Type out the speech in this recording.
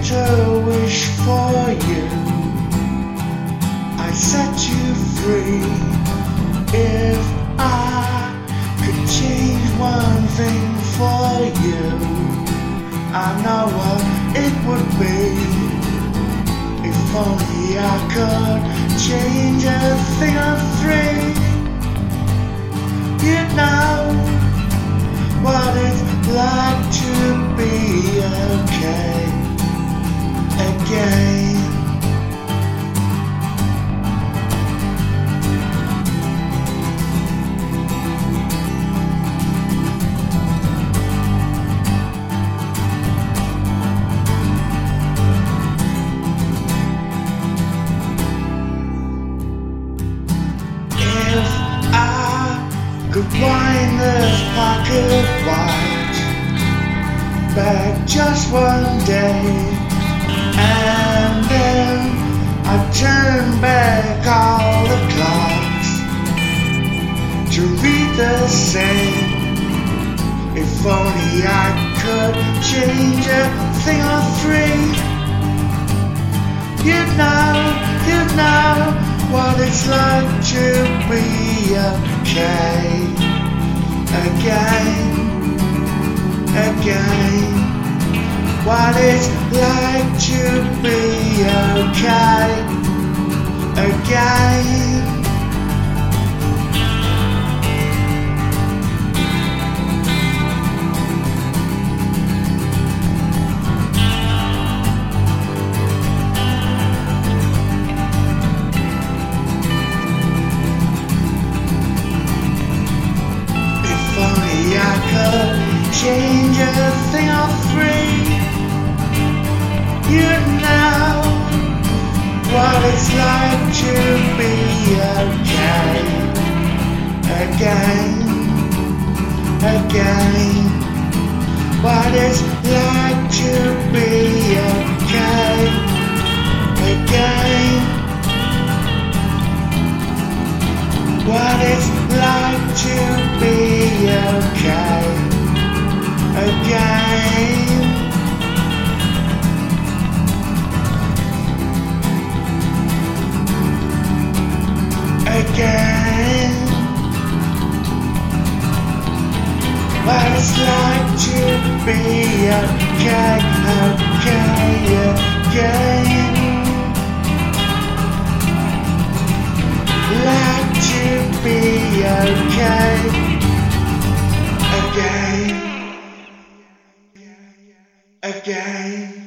doctor wish for you. I set you free. If I could change one thing for you, I know what it would be. If only I could change a thing or three. You know. Could wind this pocket white back just one day, and then I'd turn back all the clocks to read the same. If only I could change a thing or three. You'd know what it's like to be okay again, again. What it's like to be okay again. What it's like to be okay again, again. What it's like to be okay It's like to be okay, okay, again. like to be okay again, again.